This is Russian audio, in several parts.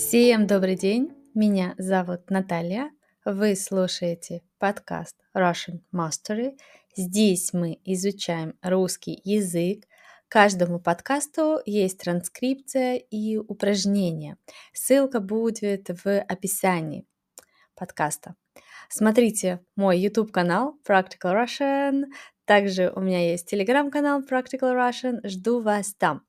Всем добрый день, меня зовут Наталья, вы слушаете подкаст Russian Mastery. Здесь мы изучаем русский язык. Каждому подкасту есть транскрипция и упражнения. Ссылка будет в описании подкаста. Смотрите мой YouTube канал Practical Russian. Также у меня есть телеграм-канал Practical Russian. Жду вас там.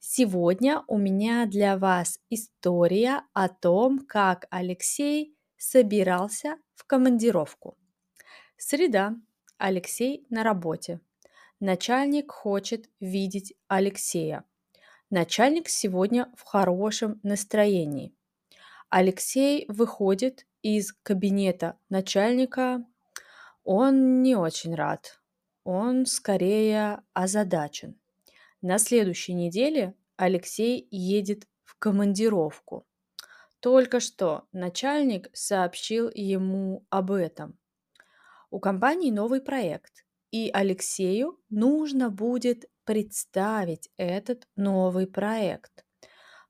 Сегодня у меня для вас история о том, как Алексей собирался в командировку. Среда. Алексей на работе. Начальник хочет видеть Алексея. Начальник сегодня в хорошем настроении. Алексей выходит из кабинета начальника. Он не очень рад. Он скорее озадачен. На следующей неделе Алексей едет в командировку. Только что начальник сообщил ему об этом. У компании новый проект, и Алексею нужно будет представить этот новый проект.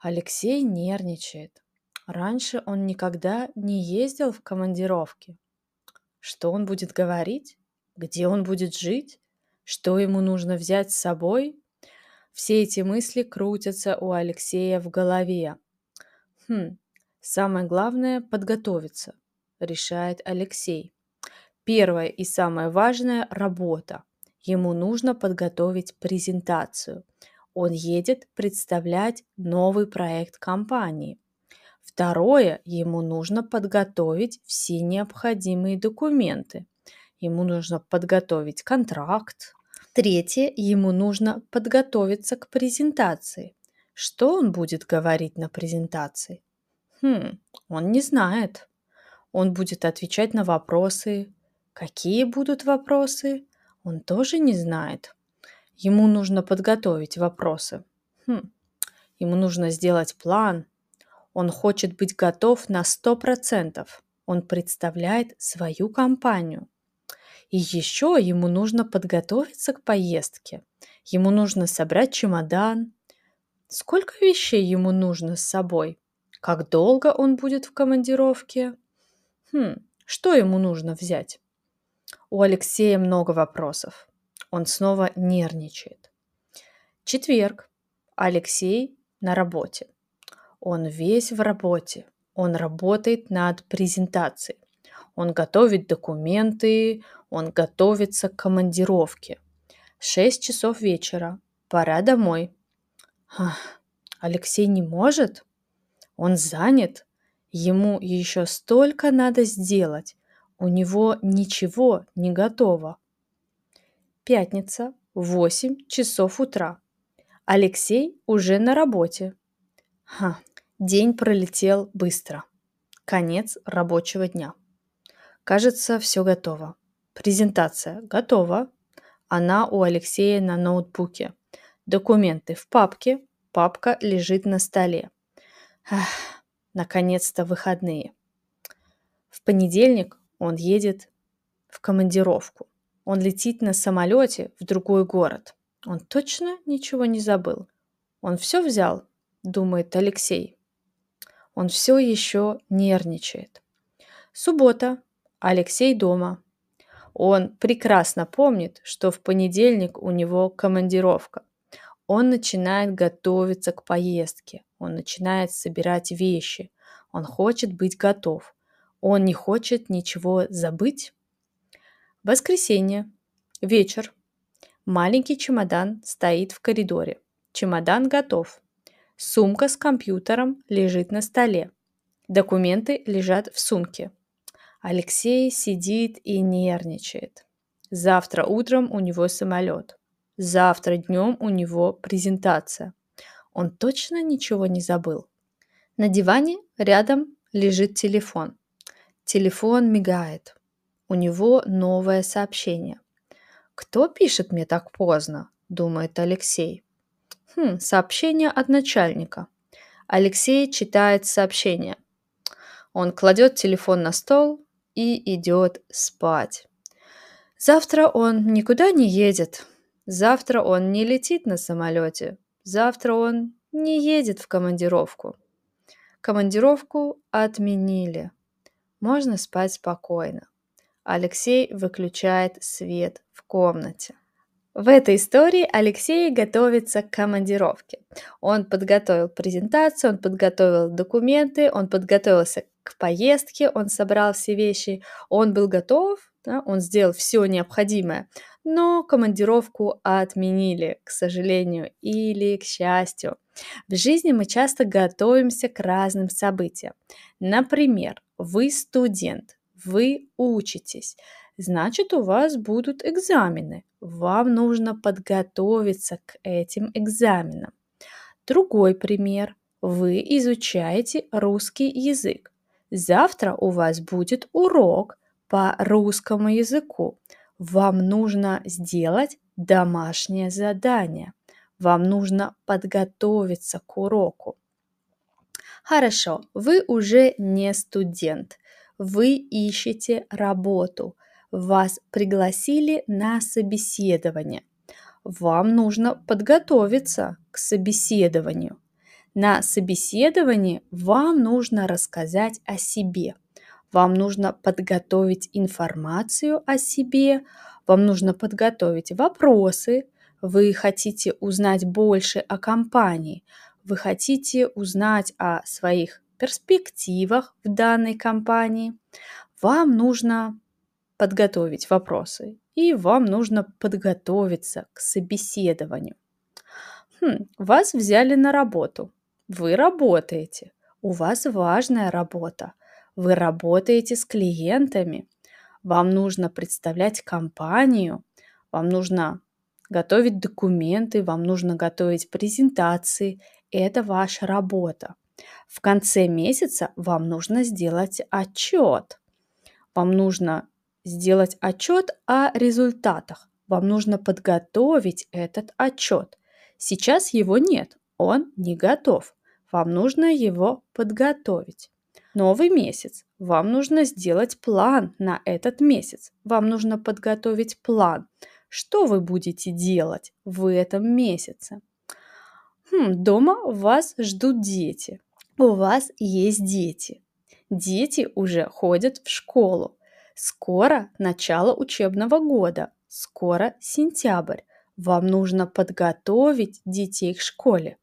Алексей нервничает. Раньше он никогда не ездил в командировки. Что он будет говорить? Где он будет жить? Что ему нужно взять с собой? Все эти мысли крутятся у Алексея в голове. Хм, самое главное – подготовиться, решает Алексей. Первое и самое важное – работа. Ему нужно подготовить презентацию. Он едет представлять новый проект компании. Второе, ему нужно подготовить все необходимые документы. Ему нужно подготовить контракт, Третье, ему нужно подготовиться к презентации. Что он будет говорить на презентации? Хм, он не знает. Он будет отвечать на вопросы. Какие будут вопросы? Он тоже не знает. Ему нужно подготовить вопросы. Хм, ему нужно сделать план. Он хочет быть готов на 100%. Он представляет свою компанию. И еще ему нужно подготовиться к поездке. Ему нужно собрать чемодан. Сколько вещей ему нужно с собой? Как долго он будет в командировке? Хм, что ему нужно взять? У Алексея много вопросов. Он снова нервничает. Четверг. Алексей на работе. Он весь в работе. Он работает над презентацией. Он готовит документы, он готовится к командировке. Шесть часов вечера. Пора домой. Ах, Алексей не может? Он занят. Ему еще столько надо сделать. У него ничего не готово. Пятница, 8 часов утра. Алексей уже на работе. Ха, день пролетел быстро. Конец рабочего дня. Кажется, все готово. Презентация готова. Она у Алексея на ноутбуке. Документы в папке. Папка лежит на столе. Ах, наконец-то выходные. В понедельник он едет в командировку. Он летит на самолете в другой город. Он точно ничего не забыл. Он все взял, думает Алексей. Он все еще нервничает. Суббота. Алексей дома. Он прекрасно помнит, что в понедельник у него командировка. Он начинает готовиться к поездке. Он начинает собирать вещи. Он хочет быть готов. Он не хочет ничего забыть. Воскресенье. Вечер. Маленький чемодан стоит в коридоре. Чемодан готов. Сумка с компьютером лежит на столе. Документы лежат в сумке. Алексей сидит и нервничает. Завтра утром у него самолет. Завтра днем у него презентация. Он точно ничего не забыл. На диване рядом лежит телефон. Телефон мигает. У него новое сообщение. «Кто пишет мне так поздно?» – думает Алексей. Хм, сообщение от начальника. Алексей читает сообщение. Он кладет телефон на стол, и идет спать. Завтра он никуда не едет. Завтра он не летит на самолете. Завтра он не едет в командировку. Командировку отменили. Можно спать спокойно. Алексей выключает свет в комнате. В этой истории Алексей готовится к командировке. Он подготовил презентацию, он подготовил документы, он подготовился к поездке, он собрал все вещи, он был готов, да, он сделал все необходимое, но командировку отменили, к сожалению или к счастью. В жизни мы часто готовимся к разным событиям. Например, вы студент, вы учитесь, значит у вас будут экзамены. Вам нужно подготовиться к этим экзаменам. Другой пример. Вы изучаете русский язык. Завтра у вас будет урок по русскому языку. Вам нужно сделать домашнее задание. Вам нужно подготовиться к уроку. Хорошо, вы уже не студент. Вы ищете работу. Вас пригласили на собеседование. Вам нужно подготовиться к собеседованию. На собеседовании вам нужно рассказать о себе. Вам нужно подготовить информацию о себе, вам нужно подготовить вопросы, вы хотите узнать больше о компании, вы хотите узнать о своих перспективах в данной компании, вам нужно подготовить вопросы и вам нужно подготовиться к собеседованию. Хм, вас взяли на работу. Вы работаете. У вас важная работа. Вы работаете с клиентами. Вам нужно представлять компанию. Вам нужно готовить документы, вам нужно готовить презентации. Это ваша работа. В конце месяца вам нужно сделать отчет. Вам нужно сделать отчет о результатах. Вам нужно подготовить этот отчет. Сейчас его нет, он не готов. Вам нужно его подготовить. Новый месяц. Вам нужно сделать план на этот месяц. Вам нужно подготовить план. Что вы будете делать в этом месяце? Хм, дома вас ждут дети. У вас есть дети. Дети уже ходят в школу. Скоро начало учебного года. Скоро сентябрь. Вам нужно подготовить детей к школе.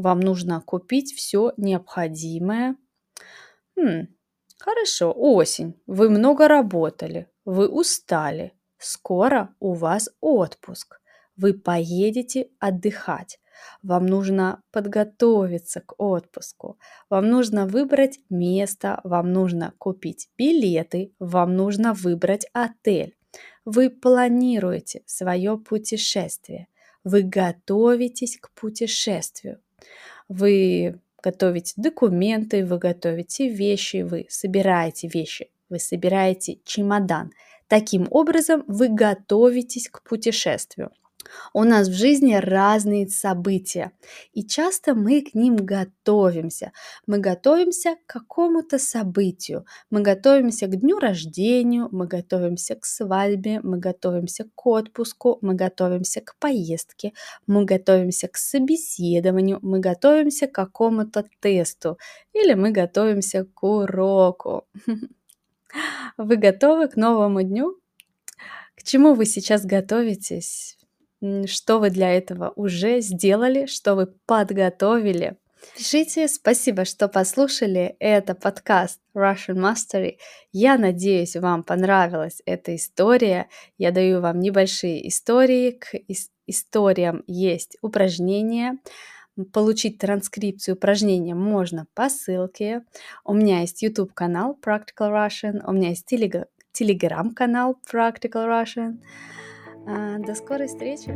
Вам нужно купить все необходимое. Хм, хорошо, осень. Вы много работали. Вы устали. Скоро у вас отпуск. Вы поедете отдыхать. Вам нужно подготовиться к отпуску. Вам нужно выбрать место, вам нужно купить билеты, вам нужно выбрать отель. Вы планируете свое путешествие. Вы готовитесь к путешествию. Вы готовите документы, вы готовите вещи, вы собираете вещи, вы собираете чемодан. Таким образом, вы готовитесь к путешествию. У нас в жизни разные события, и часто мы к ним готовимся. Мы готовимся к какому-то событию, мы готовимся к дню рождения, мы готовимся к свадьбе, мы готовимся к отпуску, мы готовимся к поездке, мы готовимся к собеседованию, мы готовимся к какому-то тесту или мы готовимся к уроку. Вы готовы к новому дню? К чему вы сейчас готовитесь? Что вы для этого уже сделали, что вы подготовили. Пишите, спасибо, что послушали. Это подкаст Russian Mastery. Я надеюсь, вам понравилась эта история. Я даю вам небольшие истории. К историям есть упражнения. Получить транскрипцию упражнения можно по ссылке. У меня есть YouTube канал Practical Russian, у меня есть телеграм канал Practical Russian. А, до скорой встречи!